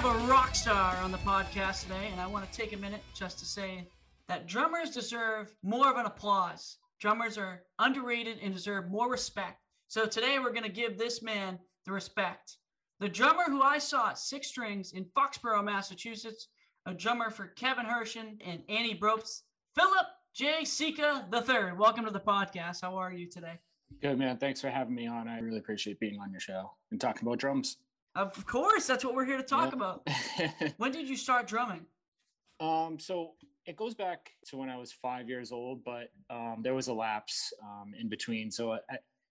have a rock star on the podcast today, and I want to take a minute just to say that drummers deserve more of an applause. Drummers are underrated and deserve more respect. So today we're going to give this man the respect. The drummer who I saw at Six Strings in Foxborough, Massachusetts, a drummer for Kevin Hershen and Annie Brobst, Philip J. Sika III. Welcome to the podcast. How are you today? Good, man. Thanks for having me on. I really appreciate being on your show and talking about drums. Of course, that's what we're here to talk about. when did you start drumming? Um, so it goes back to when I was five years old, but um, there was a lapse um, in between. So I,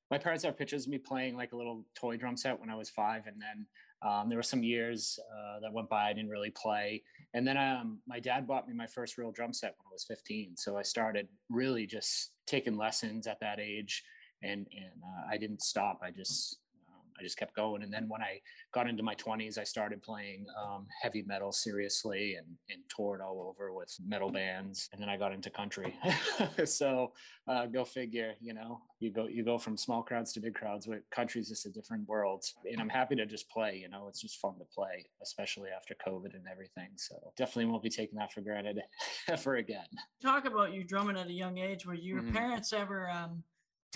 my parents have pictures of me playing like a little toy drum set when I was five, and then um, there were some years uh, that went by I didn't really play. And then um, my dad bought me my first real drum set when I was 15. So I started really just taking lessons at that age, and and uh, I didn't stop. I just I just kept going. And then when I got into my 20s, I started playing um, heavy metal seriously and, and toured all over with metal bands. And then I got into country. so uh, go figure, you know, you go you go from small crowds to big crowds. With country's just a different world. And I'm happy to just play. You know, it's just fun to play, especially after COVID and everything. So definitely won't be taking that for granted ever again. Talk about you drumming at a young age. Were your mm-hmm. parents ever? Um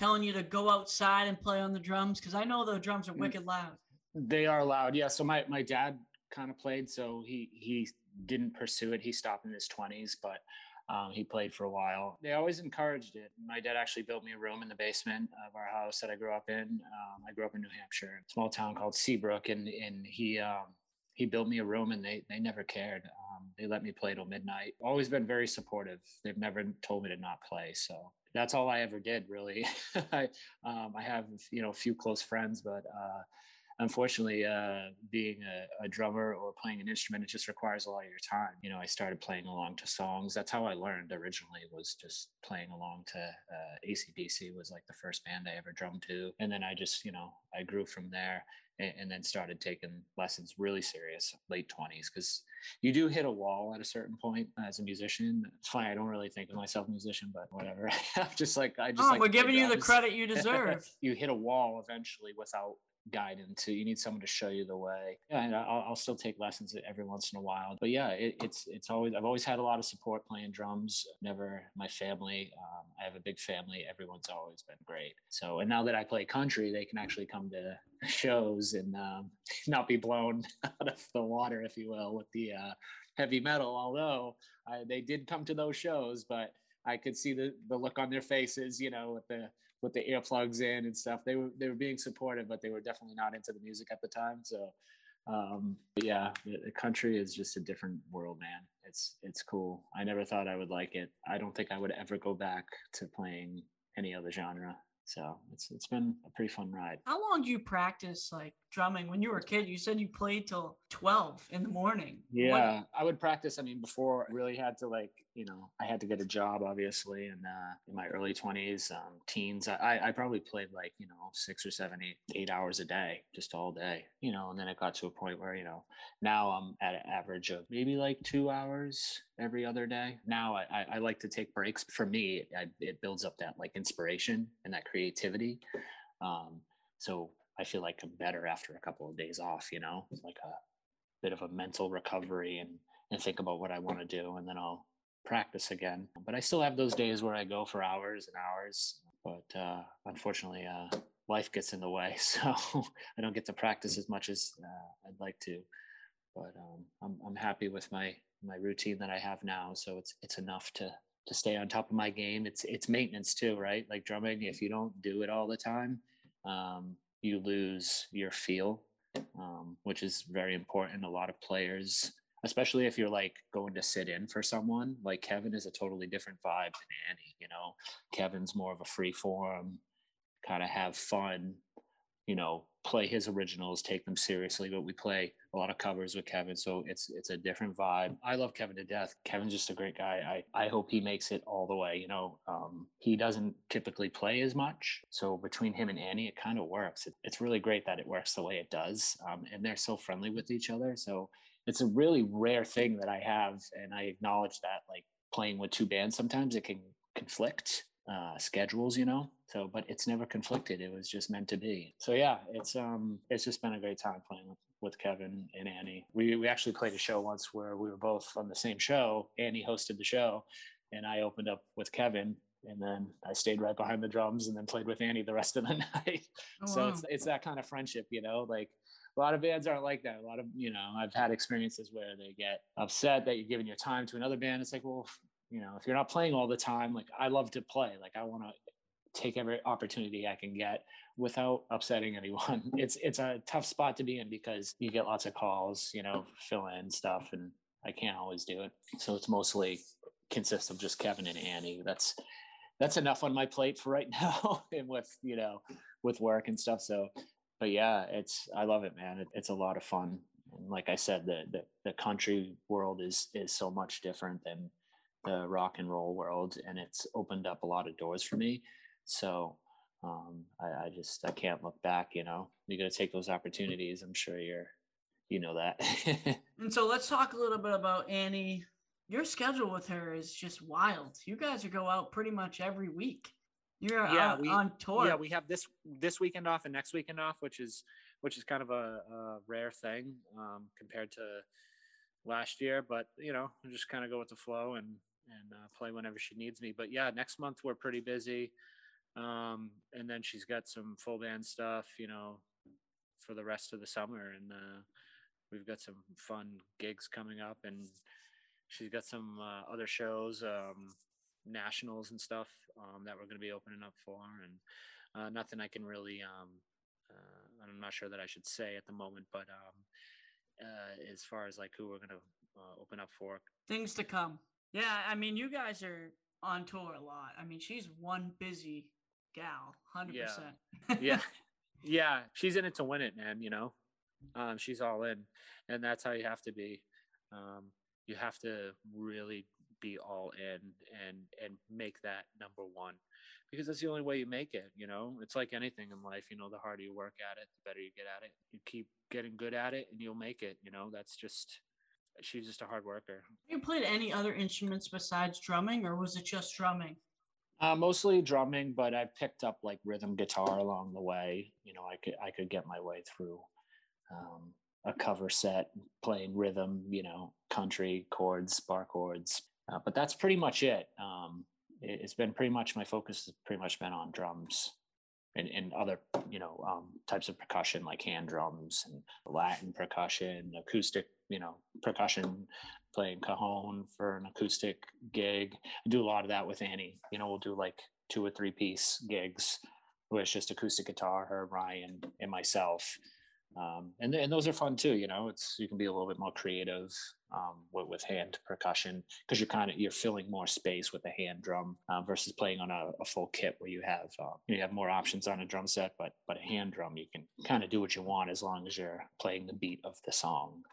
telling you to go outside and play on the drums? Because I know the drums are mm. wicked loud. They are loud, yeah. So my my dad kind of played, so he he didn't pursue it. He stopped in his twenties, but um, he played for a while. They always encouraged it. My dad actually built me a room in the basement of our house that I grew up in. Um, I grew up in New Hampshire, small town called Seabrook, and and he um, he built me a room, and they they never cared. Um, they let me play till midnight. Always been very supportive. They've never told me to not play. So that's all I ever did really. I, um, I have, you know, a few close friends, but uh, unfortunately, uh, being a, a, drummer or playing an instrument, it just requires a lot of your time. You know, I started playing along to songs. That's how I learned originally was just playing along to uh, ACDC was like the first band I ever drummed to. And then I just, you know, I grew from there and, and then started taking lessons really serious late 20s because you do hit a wall at a certain point as a musician. It's funny, I don't really think of myself a musician, but whatever. I'm just like I just oh, like we're giving you the credit you deserve. you hit a wall eventually without guidance you need someone to show you the way. Yeah and I'll, I'll still take lessons every once in a while but yeah it, it's it's always i've always had a lot of support playing drums never my family um, i have a big family everyone's always been great. So and now that i play country they can actually come to shows and um, not be blown out of the water if you will with the uh, heavy metal although uh, they did come to those shows but I could see the the look on their faces, you know, with the with the earplugs in and stuff. They were they were being supportive, but they were definitely not into the music at the time. So um yeah the, the, country is just a different world man it's it's cool i never thought i would like it i don't think i would ever go back to playing any other genre so it's it's been a pretty fun ride how long do you practice like drumming when you were a kid you said you played till 12 in the morning yeah what? i would practice i mean before i really had to like you know, I had to get a job, obviously, and uh, in my early 20s, um, teens, I, I probably played like, you know, six or seven, eight, eight hours a day, just all day, you know, and then it got to a point where, you know, now I'm at an average of maybe like two hours every other day. Now I, I, I like to take breaks. For me, I, it builds up that like inspiration and that creativity. Um, so I feel like I'm better after a couple of days off, you know, like a bit of a mental recovery and, and think about what I want to do. And then I'll, practice again. But I still have those days where I go for hours and hours. But uh, unfortunately, uh, life gets in the way, so I don't get to practice as much as uh, I'd like to. But um, I'm I'm happy with my my routine that I have now, so it's it's enough to to stay on top of my game. It's it's maintenance too, right? Like drumming, if you don't do it all the time, um, you lose your feel, um, which is very important. A lot of players especially if you're like going to sit in for someone like kevin is a totally different vibe than annie you know? Kevin's more of a free form kind of have fun you know play his originals take them seriously but we play a lot of covers with kevin so it's it's a different vibe. I love kevin to death. Kevin's just a great guy. I i hope he makes it all the way you know? Um, he doesn't typically play as much so between him and annie it kind of works. It, it's really great that it works the way it does um, and they're so friendly with each other so it's a really rare thing that I have, and I acknowledge that. Like playing with two bands, sometimes it can conflict uh, schedules, you know. So, but it's never conflicted. It was just meant to be. So yeah, it's um, it's just been a great time playing with with Kevin and Annie. We we actually played a show once where we were both on the same show. Annie hosted the show, and I opened up with Kevin, and then I stayed right behind the drums, and then played with Annie the rest of the night. Oh, so wow. it's it's that kind of friendship, you know, like. A lot of bands aren't like that. A lot of, you know, I've had experiences where they get upset that you're giving your time to another band. It's like, well, you know, if you're not playing all the time, like I love to play. Like I want to take every opportunity I can get without upsetting anyone. It's it's a tough spot to be in because you get lots of calls, you know, fill in stuff, and I can't always do it. So it's mostly consists of just Kevin and Annie. That's that's enough on my plate for right now, and with you know, with work and stuff. So, but yeah, it's I love it, man. It, it's a lot of fun. And like I said, the, the the country world is is so much different than the rock and roll world, and it's opened up a lot of doors for me. So um, I, I just I can't look back. You know, you got to take those opportunities. I'm sure you're, you know that. And so let's talk a little bit about Annie. Your schedule with her is just wild. You guys are go out pretty much every week. You're Yeah, out we- on tour. Yeah, we have this this weekend off and next weekend off, which is which is kind of a, a rare thing um, compared to last year. But you know, we just kind of go with the flow and and uh, play whenever she needs me. But yeah, next month we're pretty busy, um, and then she's got some full band stuff, you know, for the rest of the summer, and uh, we've got some fun gigs coming up, and she's got some uh, other shows. Um, nationals and stuff um, that we're going to be opening up for and uh, nothing i can really um, uh, i'm not sure that i should say at the moment but um, uh, as far as like who we're going to uh, open up for Things to come. Yeah, I mean, you guys are on tour a lot. I mean, she's one busy gal, hundred Yeah. percent. yeah yeah she's in it to win it man you know um, she's all in and that's how you have to be um, you have to really be all in and and make that number one because that's the only way you make it you know it's like anything in life you know the harder you work at it the better you get at it you keep getting good at it and you'll make it you know that's just she's just a hard worker you played any other instruments besides drumming, or was it just drumming? Uh, mostly drumming, but I picked up like rhythm guitar along the way. You know, I could I could get my way through um, a cover set, playing rhythm. You know, country chords, bar chords. Uh, but that's pretty much it. Um, it. It's been pretty much my focus has pretty much been on drums and, and other you know um, types of percussion like hand drums and Latin percussion, acoustic you know percussion playing cajon for an acoustic gig. I do a lot of that with Annie. You know, we'll do like two or three piece gigs where it's just acoustic guitar, her, Ryan, and myself. Um, and, and those are fun too. You know, it's you can be a little bit more creative um, with, with hand percussion because you're kind of you're filling more space with a hand drum uh, versus playing on a, a full kit where you have uh, you have more options on a drum set. But but a hand drum you can kind of do what you want as long as you're playing the beat of the song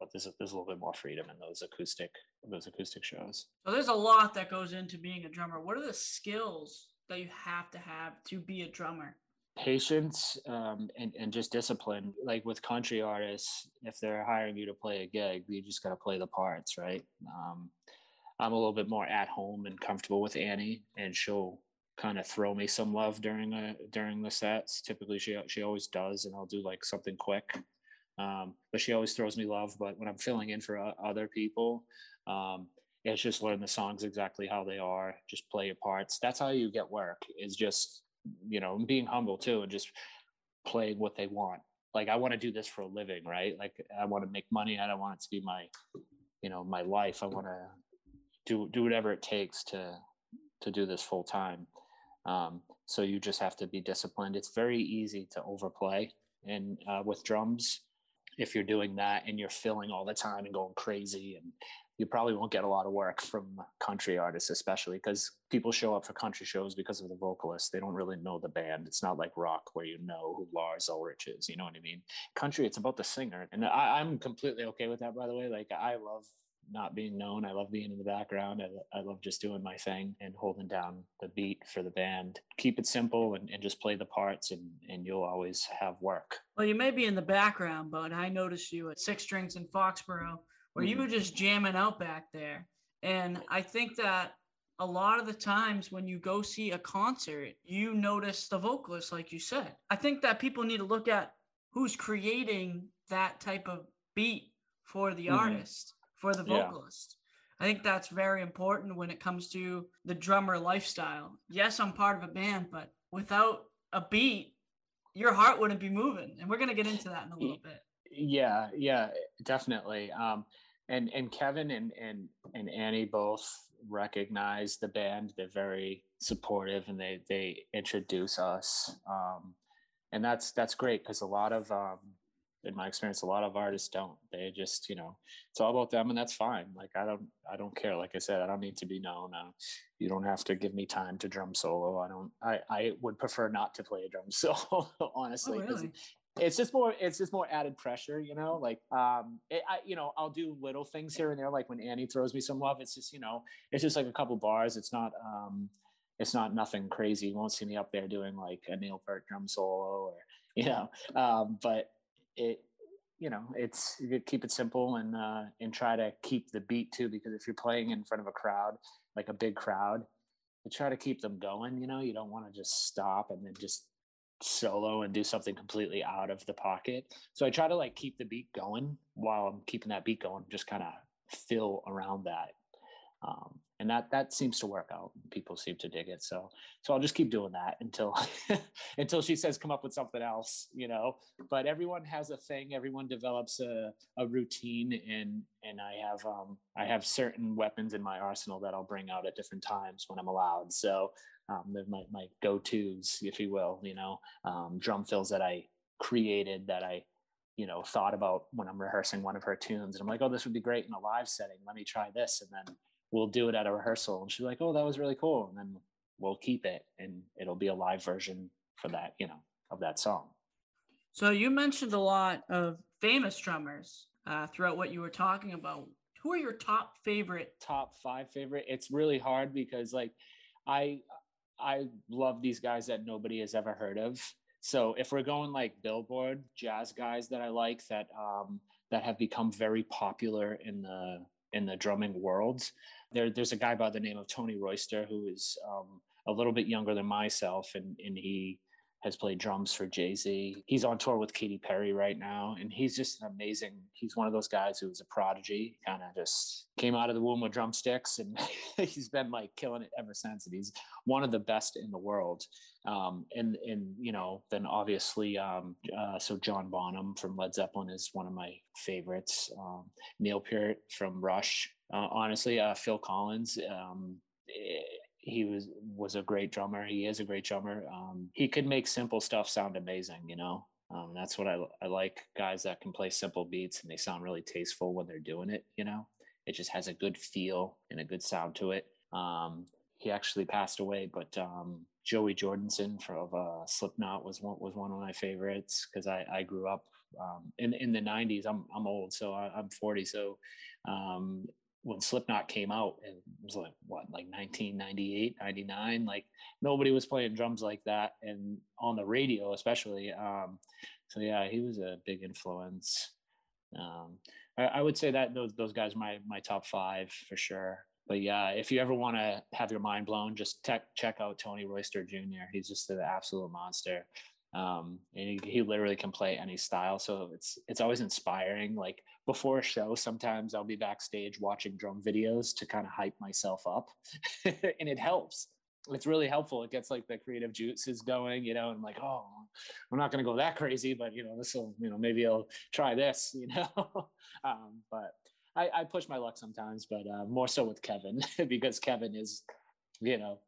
but there's a, there's a little bit more freedom in those acoustic those acoustic shows. So there's a lot that goes into being a drummer. What are the skills that you have to have to be a drummer? Patience um, and and just discipline. Like with country artists, if they're hiring you to play a gig, you just got to play the parts, right? Um, I'm a little bit more at home and comfortable with Annie, and she'll kind of throw me some love during the during the sets. Typically, she she always does, and I'll do like something quick. Um, but she always throws me love. But when I'm filling in for uh, other people, um, it's just learn the songs exactly how they are. Just play your parts. That's how you get work. Is just you know being humble too, and just playing what they want. Like I want to do this for a living, right? Like I want to make money. I don't want it to be my, you know, my life. I want to do do whatever it takes to to do this full time. Um, so you just have to be disciplined. It's very easy to overplay, and uh, with drums, if you're doing that and you're filling all the time and going crazy and you probably won't get a lot of work from country artists especially because people show up for country shows because of the vocalist they don't really know the band. It's not like rock where you know who lars ulrich is you know what i mean? Country it's about the singer and I, i'm completely okay with that by the way. Like i love not being known. I love being in the background. I, I love just doing my thing and holding down the beat for the band. Keep it simple and, and just play the parts and, and you'll always have work. Well, you may be in the background, but I noticed you at Six Strings in Foxborough where you were just jamming out back there. And I think that a lot of the times when you go see a concert, you notice the vocalist, like you said. I think that people need to look at who's creating that type of beat for the Mhm. artist, for the Yeah. vocalist. I think that's very important when it comes to the drummer lifestyle. Yes, I'm part of a band, but without a beat, your heart wouldn't be moving. And we're going to get into that in a little bit. Yeah, yeah, definitely. Um, and and Kevin and and and Annie both recognize the band. They're very supportive, and they they introduce us. Um, and that's that's great because a lot of um, in my experience, a lot of artists don't. They just you know it's all about them, and that's fine. Like I don't I don't care. Like I said, I don't need to be known. Uh, you don't have to give me time to drum solo. I don't. I I would prefer not to play a drum solo, honestly. Oh, really? It's just more it's just more added pressure you know like um it, i you know i'll do little things here and there like when annie throws me some love it's just you know it's just like a couple bars it's not um it's not nothing crazy you won't see me up there doing like a neil peart drum solo or you know um but it you know it's you keep it simple and uh and try to keep the beat too because if you're playing in front of a crowd like a big crowd you try to keep them going you know you don't want to just stop and then just solo and do something completely out of the pocket. So I try to like keep the beat going while I'm keeping that beat going, just kind of fill around that. Um, and that that seems to work out. People seem to dig it. So so I'll just keep doing that until until she says come up with something else, you know. But everyone has a thing. Everyone develops a, a routine, and and I have um, I have certain weapons in my arsenal that I'll bring out at different times when I'm allowed. So um, they're my, my go-to's if you will you know um, drum fills that i created that i you know thought about when i'm rehearsing one of her tunes. And i'm like oh this would be great in a live setting. Let me try this. And then we'll do it at a rehearsal. And she's like oh that was really cool. And then we'll keep it and it'll be a live version for that you know of that song. So you mentioned a lot of famous drummers uh, throughout what you were talking about. Who are your top favorite? top five favorite? It's really hard because like i i love these guys that nobody has ever heard of. So if we're going like billboard jazz guys that i like that um that have become very popular in the in the drumming world there there's a guy by the name of tony royster who is um a little bit younger than myself and and he has played drums for Jay-Z. He's on tour with Katy Perry right now and he's just an amazing he's one of those guys who was a prodigy, kind of just came out of the womb with drumsticks and he's been like killing it ever since and he's one of the best in the world. Um and and you know, then obviously um uh, so John Bonham from Led Zeppelin is one of my favorites. Um Neil Peart from Rush. Uh, honestly, uh Phil Collins um eh, he was was a great drummer. He is a great drummer. Um, he could make simple stuff sound amazing. You know, um, that's what I I like guys that can play simple beats and they sound really tasteful when they're doing it. You know, it just has a good feel and a good sound to it. Um, he actually passed away, but um, Joey Jordison from uh, Slipknot was one was one of my favorites because I I grew up um, in in the '90s. I'm I'm old, so I, I'm 40. So um, when Slipknot came out, it was like what, like 1998, 99. Like nobody was playing drums like that, and on the radio especially. Um, so yeah, he was a big influence. Um, I, I would say that those those guys my my top five for sure. But yeah, if you ever want to have your mind blown, just tech, check out Tony Royster Jr. He's just an absolute monster. Um, and he, he literally can play any style, so it's it's always inspiring. Like before a show, sometimes I'll be backstage watching drum videos to kind of hype myself up, and it helps. It's really helpful. It gets like the creative juices going, you know, and I'm like, oh, I'm not going to go that crazy, but you know, this will, you know, maybe I'll try this, you know. um, but I, I push my luck sometimes, but uh, more so with Kevin because Kevin is, you know,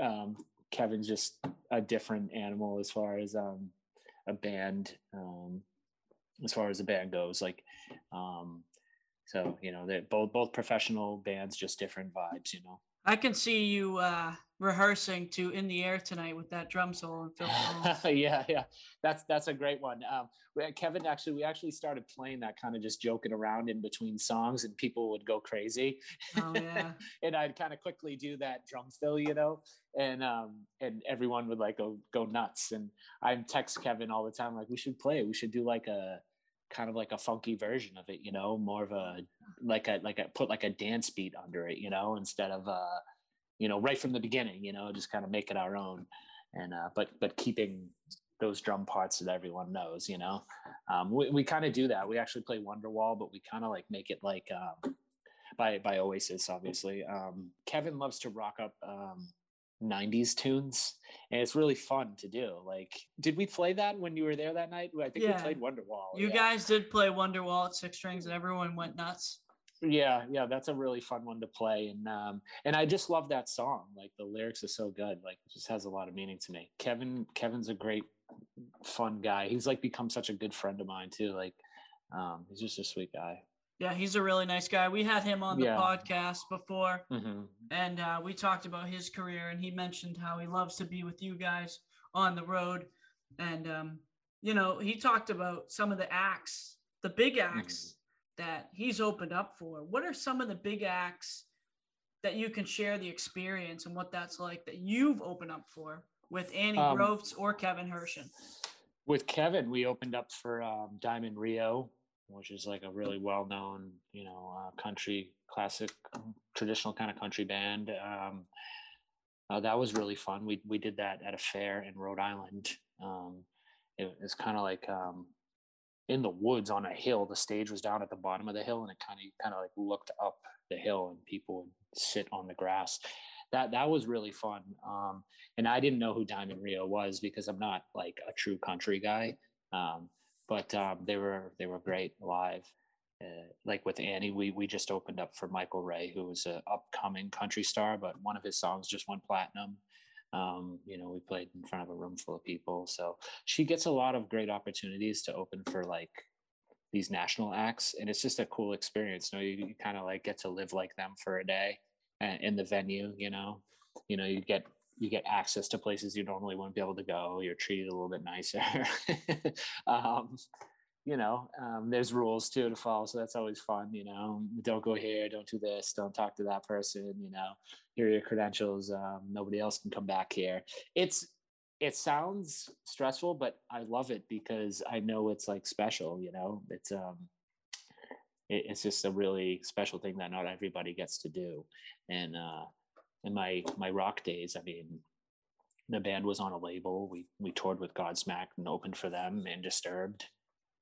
um, Kevin's just a different animal as far as um, a band, um, as far as the band goes. Like, um, so you know, they're both both professional bands, just different vibes. You know. I can see you uh, rehearsing to "In the Air" tonight with that drum solo yeah, yeah, that's that's a great one. Um, we, Kevin actually, we actually started playing that kind of just joking around in between songs, and people would go crazy. Oh yeah. and I'd kind of quickly do that drum fill, you know, and um, and everyone would like go go nuts. And I text Kevin all the time, like, we should play. We should do like a kind of like a funky version of it, you know, more of a like a like a put like a dance beat under it, you know, instead of uh, you know, right from the beginning, you know, just kind of make it our own. And uh, but but keeping those drum parts that everyone knows, you know. Um, we we kind of do that. We actually play Wonderwall, but we kind of like make it like um, by by Oasis, obviously. Um, Kevin loves to rock up um, 90s tunes and it's really fun to do like did we play that when you were there that night i think Yeah. we played wonderwall You yeah. guys did play Wonderwall at six strings, and everyone went nuts. yeah yeah that's a really fun one to play and um and i just love that song like the lyrics are so good like it just has a lot of meaning to me kevin kevin's a great fun guy he's like become such a good friend of mine too like um he's just a sweet guy Yeah, he's a really nice guy. We had him on the Yeah. podcast before, hmm and uh, we talked about his career, and he mentioned how he loves to be with you guys on the road, and um, you know, he talked about some of the acts, the big acts that he's opened up for. What are some of the big acts that you can share the experience and what that's like that you've opened up for with Annie Um, Groves or Kevin Hershen? with Kevin, we opened up for um, Diamond Rio, which is like a really well-known, you know, uh, country classic, um, traditional kind of country band. Um, uh, that was really fun. We we did that at a fair in Rhode Island. Um, it was kind of like um, in the woods on a hill. The stage was down at the bottom of the hill, and it kind of kind of like looked up the hill, and people would sit on the grass. That that was really fun. Um, and I didn't know who Diamond Rio was because I'm not like a true country guy. Um, but um, they were they were great live. Uh, like with Annie, we we just opened up for Michael Ray, who was an upcoming country star, but one of his songs just went platinum. Um, you know, we played in front of a room full of people, so she gets a lot of great opportunities to open for like these national acts, and it's just a cool experience. You know, you, you kind of like get to live like them for a day uh, in the venue. You know, you know, you get you get access to places you normally wouldn't be able to go. You're treated a little bit nicer. um, you know, um, there's rules too to follow, so that's always fun. You know, don't go here, don't do this, don't talk to that person. You know, here are your credentials. Um, nobody else can come back here. It's it sounds stressful, but I love it because I know it's like special. You know, it's um, it, it's just a really special thing that not everybody gets to do, and uh, in my my rock days, I mean, the band was on a label. We we toured with Godsmack and opened for them and Disturbed.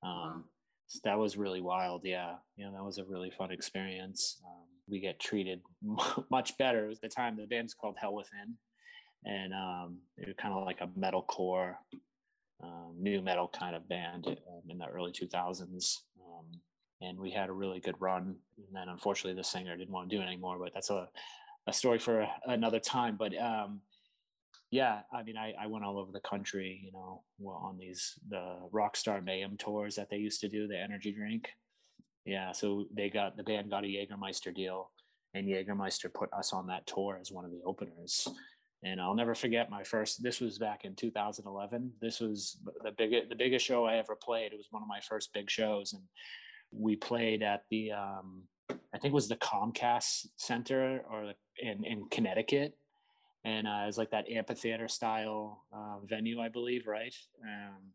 Um, so that was really wild. Yeah, you know, that was a really fun experience. Um, we get treated much better. It was the time the band's called Hell Within, and um, it was kind of like a metalcore, um, new metal kind of band um, in the early 2000s. Um, and we had a really good run. And then unfortunately, the singer didn't want to do it anymore. But that's a a story for another time. But um, yeah, I mean, I, I went all over the country, you know, on these the Rockstar Mayhem tours that they used to do, the energy drink. Yeah, so they got the band got a Jägermeister deal, and Jägermeister put us on that tour as one of the openers. And I'll never forget my first. This was back in 2011. This was the biggest the biggest show I ever played. It was one of my first big shows, and we played at the um, I think it was the Comcast Center or in in Connecticut, and uh, it was like that amphitheater style uh, venue, I believe, right? Um,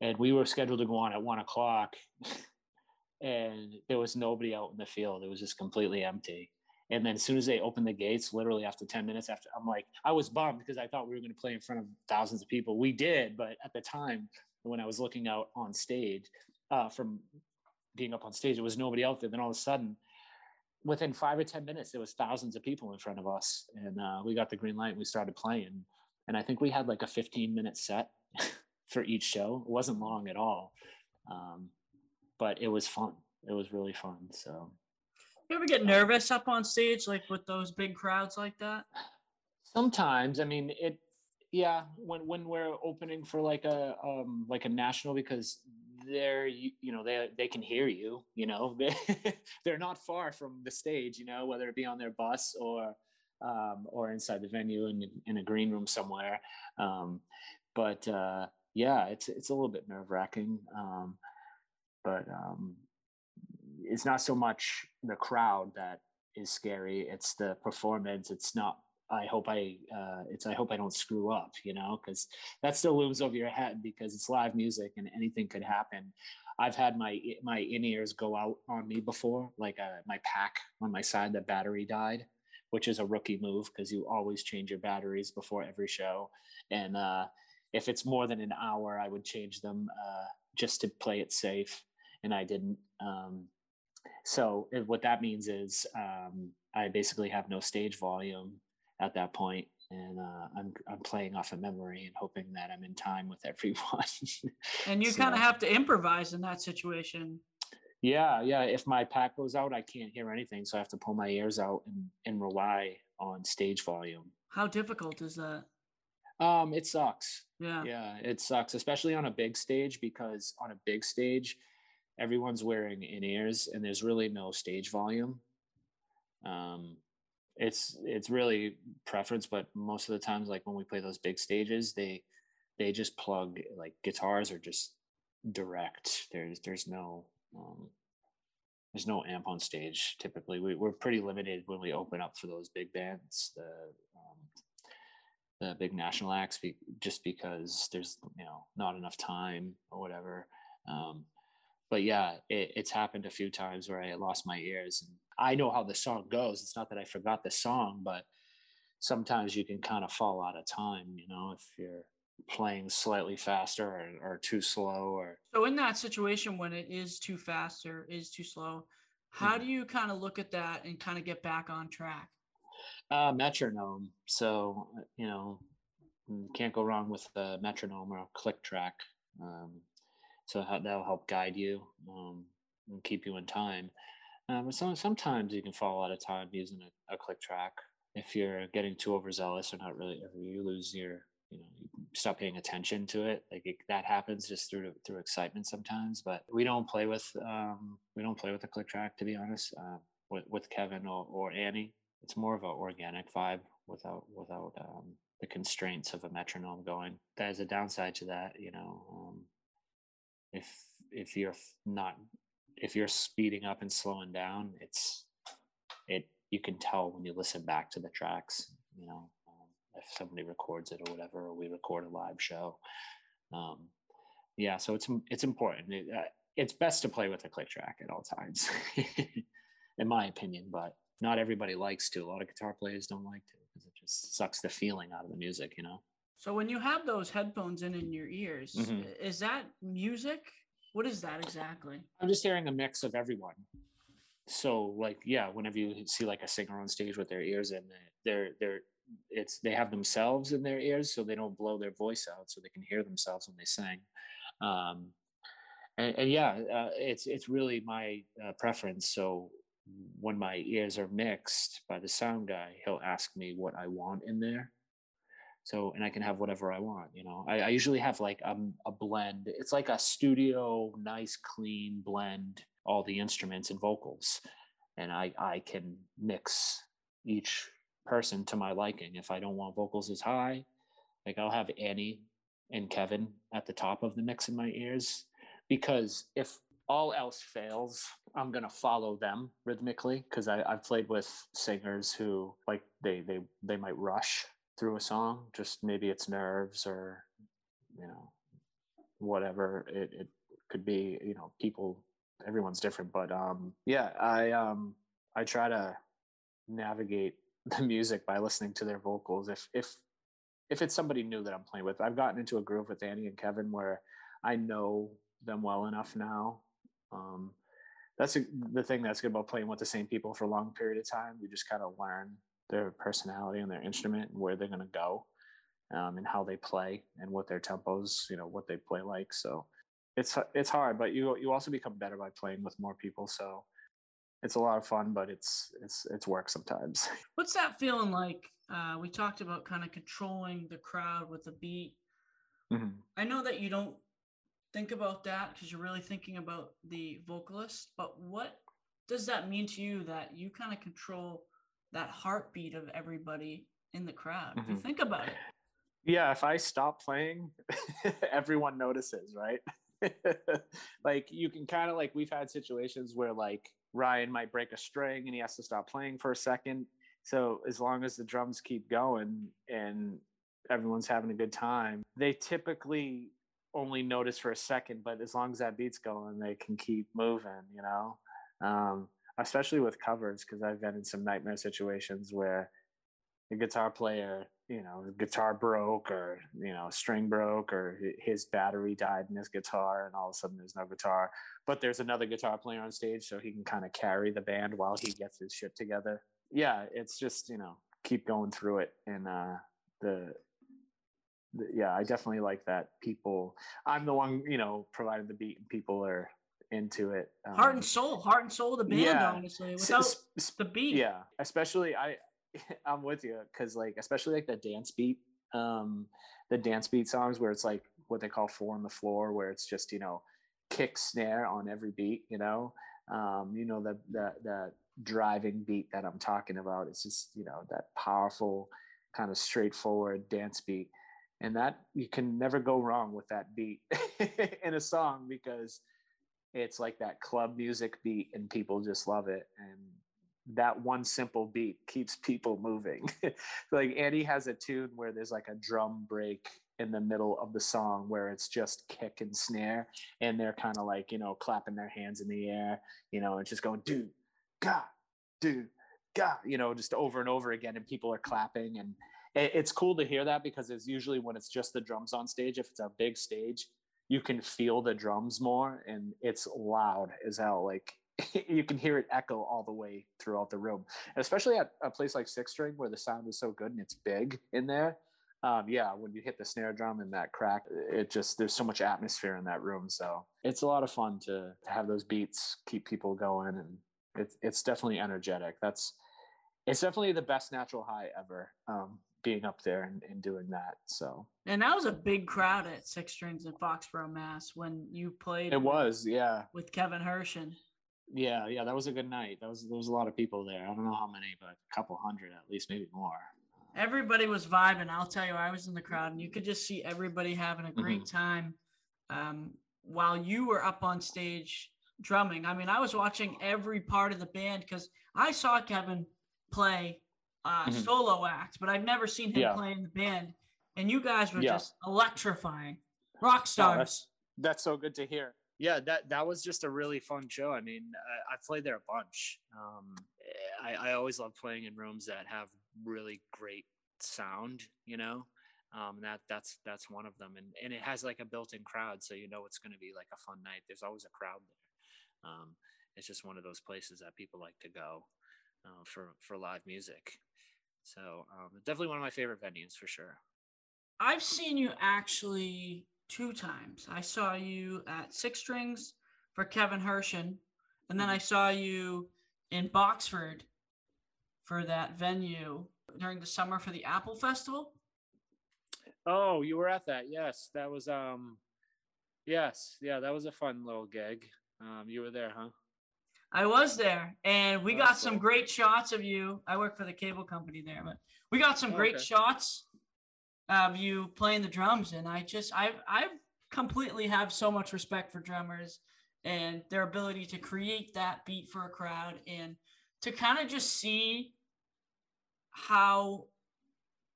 and we were scheduled to go on at one o'clock, and there was nobody out in the field. It was just completely empty. And then as soon as they opened the gates, literally after 10 minutes after, I'm like, I was bummed because I thought we were going to play in front of thousands of people. We did, but at the time when I was looking out on stage uh, from being up on stage, there was nobody out there. Then all of a sudden, within five or 10 minutes, there was thousands of people in front of us. And uh, we got the green light and we started playing. And I think we had like a 15 minute set for each show. It wasn't long at all. Um, but it was fun. It was really fun. So You ever get nervous up on stage, like with those big crowds like that? sometimes i mean it yeah when when we're opening for like a um like a national because they're you, you know they they can hear you you know they they're not far from the stage you know whether it be on their bus or um or inside the venue in in a green room somewhere. Um but uh yeah it's it's a little bit nerve wracking um but um it's not so much the crowd that is scary it's the performance it's not i hope i uh it's i hope i don't screw up you know because that still looms over your head because it's live music and anything could happen i've had my my in-ears go out on me before like uh, my pack on my side the battery died which is a rookie move because you always change your batteries before every show and uh if it's more than an hour, I would change them uh, just to play it safe, and I didn't. Um, so what that means is um, I basically have no stage volume at that point, and uh, I'm I'm playing off of memory and hoping that I'm in time with everyone. and you so, kind of have to improvise in that situation. Yeah, yeah. If my pack goes out, I can't hear anything, so I have to pull my ears out and, and rely on stage volume. How difficult is that? Um, it sucks. Yeah. Yeah, it sucks, especially on a big stage because on a big stage, everyone's wearing in ears and there's really no stage volume. Um, it's it's really preference, but most of the times, like when we play those big stages, they they just plug like guitars are just direct. There's there's no um, there's no amp on stage typically. We, we're pretty limited when we open up for those big bands, the um, the big national acts, be, just because there's you know not enough time or whatever. Um, but yeah, it, it's happened a few times where I lost my ears, and I know how the song goes. It's not that I forgot the song, but sometimes you can kind of fall out of time. You know, if you're playing slightly faster or, or too slow or so in that situation when it is too fast or is too slow how mm-hmm. do you kind of look at that and kind of get back on track uh metronome so you know mm, can't go wrong with the metronome or click track um, so that'll help guide you um, and keep you in time. Um, but sometimes you can fall out of time using a, a click track if you're getting too overzealous or not really if you lose your you know you stop paying attention to it. Like it, that happens just through through excitement sometimes but we don't play with um we don't play with a click track to be honest uh, with, with kevin or, or annie. It's more of an organic vibe without without um, the constraints of a metronome going. There's a downside to that you know um, if if you're not if you're speeding up and slowing down it's it you can tell when you listen back to the tracks you know if somebody records it or whatever, or we record a live show. Um, yeah, so it's it's important. It, uh, it's best to play with a click track at all times, in my opinion. But not everybody likes to. A lot of guitar players don't like to because it just sucks the feeling out of the music, you know. So when you have those headphones in in your ears, mm-hmm. is that music? What is that exactly? I'm just hearing a mix of everyone. So like yeah, whenever you see like a singer on stage with their ears in, they're they're it's they have themselves in their ears so they don't blow their voice out so they can hear themselves when they sing um, and, and, yeah uh, it's it's really my uh, preference so when my ears are mixed by the sound guy he'll ask me what i want in there so and i can have whatever i want you know i, I usually have like a, a blend it's like a studio nice clean blend all the instruments and vocals and i i can mix each person to my liking. If I don't want vocals as high, like I'll have Annie and Kevin at the top of the mix in my ears because if all else fails, I'm gonna follow them rhythmically because I've played with singers who like they they they might rush through a song, just maybe it's nerves or you know whatever it, it could be. You know, people everyone's different, but um yeah, I um I try to navigate the music by listening to their vocals. If if if it's somebody new that I'm playing with, I've gotten into a groove with Annie and Kevin where I know them well enough now. Um, that's a, the thing that's good about playing with the same people for a long period of time. You just kind of learn their personality and their instrument and where they're going to go, um, and how they play and what their tempos, you know, what they play like. So it's it's hard, but you you also become better by playing with more people. So it's a lot of fun, but it's it's it's work sometimes. What's that feeling like? Uh, we talked about kind of controlling the crowd with the beat. Mm-hmm. I know that you don't think about that because you're really thinking about the vocalist, but what does that mean to you that you kind of control that heartbeat of everybody in the crowd? Mm-hmm. If you mm-hmm. think about it. Yeah, if I stop playing, everyone notices, right? like you can kind of like we've had situations where like Ryan might break a string and he has to stop playing for a second. So as long as the drums keep going and everyone's having a good time, they typically only notice for a second, but as long as that beat's going, they can keep moving, you know? Um, especially with covers, because I've been in some nightmare situations where the guitar player you know guitar broke or you know string broke or his battery died in his guitar and all of a sudden there's no guitar but there's another guitar player on stage so he can kind of carry the band while he gets his shit together. Yeah it's just you know keep going through it and uh the, yeah i definitely like that people i'm the one you know providing the beat and people are into it um, heart and soul heart and soul of the band yeah. honestly without S- the beat yeah especially i I'm with you because like especially like the dance beat, um, the dance beat songs where it's like what they call four on the floor, where it's just you know kick snare on every beat, you know, um, you know the the that driving beat that I'm talking about. It's just you know that powerful kind of straightforward dance beat, and that you can never go wrong with that beat in a song because it's like that club music beat and people just love it and that one simple beat keeps people moving. like annie has a tune where there's like a drum break in the middle of the song where it's just kick and snare and they're kind of like, you know, clapping their hands in the air, you know, and just going do ga do ga, you know, just over and over again and people are clapping and it's cool to hear that because it's usually when it's just the drums on stage if it's a big stage you can feel the drums more and it's loud as hell like you can hear it echo all the way throughout the room, and especially at a place like Six String where the sound is so good and it's big in there. Um, yeah, when you hit the snare drum and that crack, it just there's so much atmosphere in that room. So it's a lot of fun to, to have those beats keep people going, and it's it's definitely energetic. That's it's definitely the best natural high ever. Um, being up there and, and doing that. So and that was a big crowd at Six Strings in Foxborough, Mass. When you played, it was yeah with Kevin Hershen. Yeah, yeah, that was a good night. That was there was a lot of people there. I don't know how many, but a couple hundred at least, maybe more. Everybody was vibing. I'll tell you, I was in the crowd, and you could just see everybody having a great mm-hmm. time um, while you were up on stage drumming. I mean, I was watching every part of the band because I saw Kevin play uh, mm-hmm. solo act, but I've never seen him yeah. play in the band. And you guys were yeah. just electrifying, rock stars. Oh, that's, that's so good to hear yeah that that was just a really fun show i mean i, I played there a bunch um, I, I always love playing in rooms that have really great sound you know um, that that's that's one of them and, and it has like a built-in crowd so you know it's going to be like a fun night there's always a crowd there um, it's just one of those places that people like to go uh, for for live music so um, definitely one of my favorite venues for sure i've seen you actually two times. I saw you at Six Strings for Kevin Hershen, and then I mm-hmm. saw you in Boxford for that venue during the summer for the Apple Festival. Oh, you were at that. Yes, that was um yes, yeah, that was a fun little gig. Um you were there, huh? I was there and we got some great shots of you. I work for the cable company there, but we got some great okay. shots of you playing the drums and i just i i completely have so much respect for drummers and their ability to create that beat for a crowd and to kind of just see how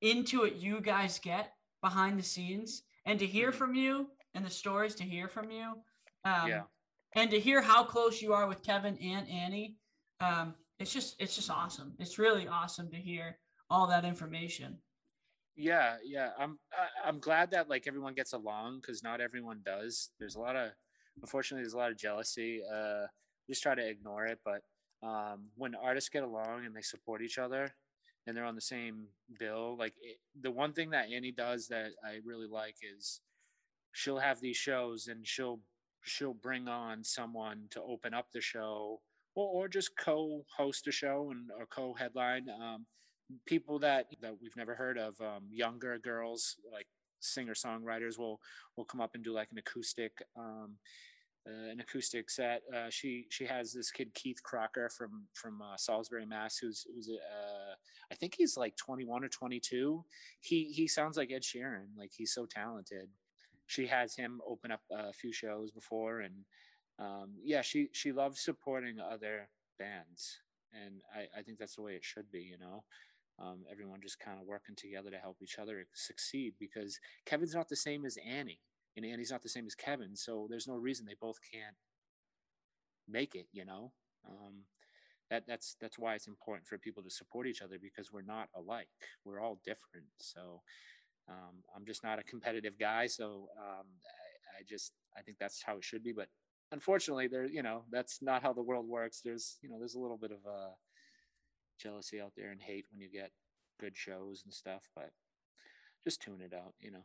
into it you guys get behind the scenes and to hear mm-hmm. from you and the stories to hear from you um, yeah. And to hear how close you are with kevin and annie um, it's just it's just awesome. It's really awesome to hear all that information. Yeah yeah. I'm i'm glad that like everyone gets along because not everyone does. There's a lot of unfortunately there's a lot of jealousy. Uh just try to ignore it but um when artists get along and they support each other and they're on the same bill like it, the one thing that annie does that i really like is she'll have these shows and she'll she'll bring on someone to open up the show or, or just co-host a show and or co-headline um, people that that we've never heard of um, younger girls like singer songwriters will will come up and do like an acoustic um, uh, an acoustic set. Uh, she she has this kid keith crocker from from uh, salisbury mass who's who's uh, i think he's like 21 or 22 he he sounds like ed sheeran. Like he's so talented she has him open up a few shows before and um, yeah she she loves supporting other bands and I, I think that's the way it should be you know um, everyone just kind of working together to help each other succeed because Kevin's not the same as Annie and Annie's not the same as Kevin. So there's no reason they both can't make it, you know? Um, that that's that's why it's important for people to support each other because we're not alike. We're all different. So um, I'm just not a competitive guy. So um, I, I just I think that's how it should be. But unfortunately, there you know that's not how the world works. There's you know there's a little bit of uh, jealousy out there and hate when you get good shows and stuff. But just tune it out, you know.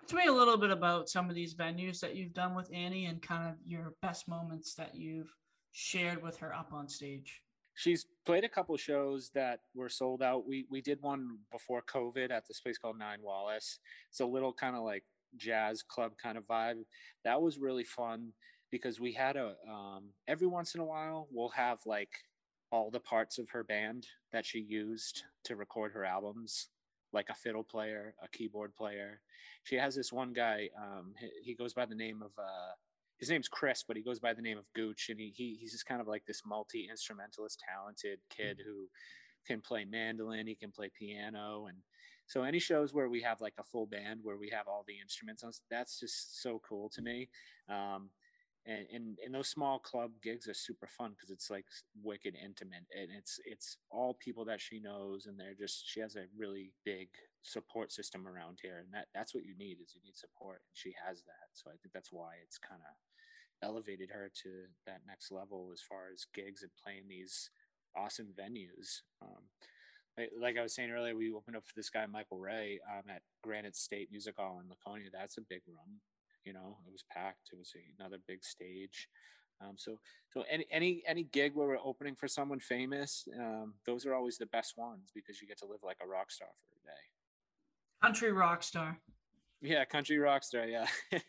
Talk to me a little bit about some of these venues that you've done with Annie and kind of your best moments that you've shared with her up on stage she's played a couple shows that were sold out. We we did one before COVID at this place called Nine Wallace. It's a little kind of like jazz club kind of vibe. That was really fun because we had a um, every once in a while we'll have like all the parts of her band that she used to record her albums like a fiddle player a keyboard player she has this one guy um, he, he goes by the name of uh, his name's Chris, but he goes by the name of Gooch, and he, he he's just kind of like this multi instrumentalist, talented kid mm-hmm. who can play mandolin, he can play piano, and so any shows where we have like a full band where we have all the instruments, that's just so cool to me. Um, and, and and those small club gigs are super fun because it's like wicked intimate and it's it's all people that she knows and they're just she has a really big support system around here and that that's what you need is you need support and she has that so i think that's why it's kind of elevated her to that next level as far as gigs and playing these awesome venues um, like, like, I was saying earlier, we opened up for this guy Michael Ray um, at Granite State Music Hall in Laconia. That's a big room. You know, it was packed. It was another big stage. Um, so, so any any any gig where we're opening for someone famous, um, those are always the best ones because you get to live like a rock star for a day. Country rock star. Yeah, country rock star. Yeah.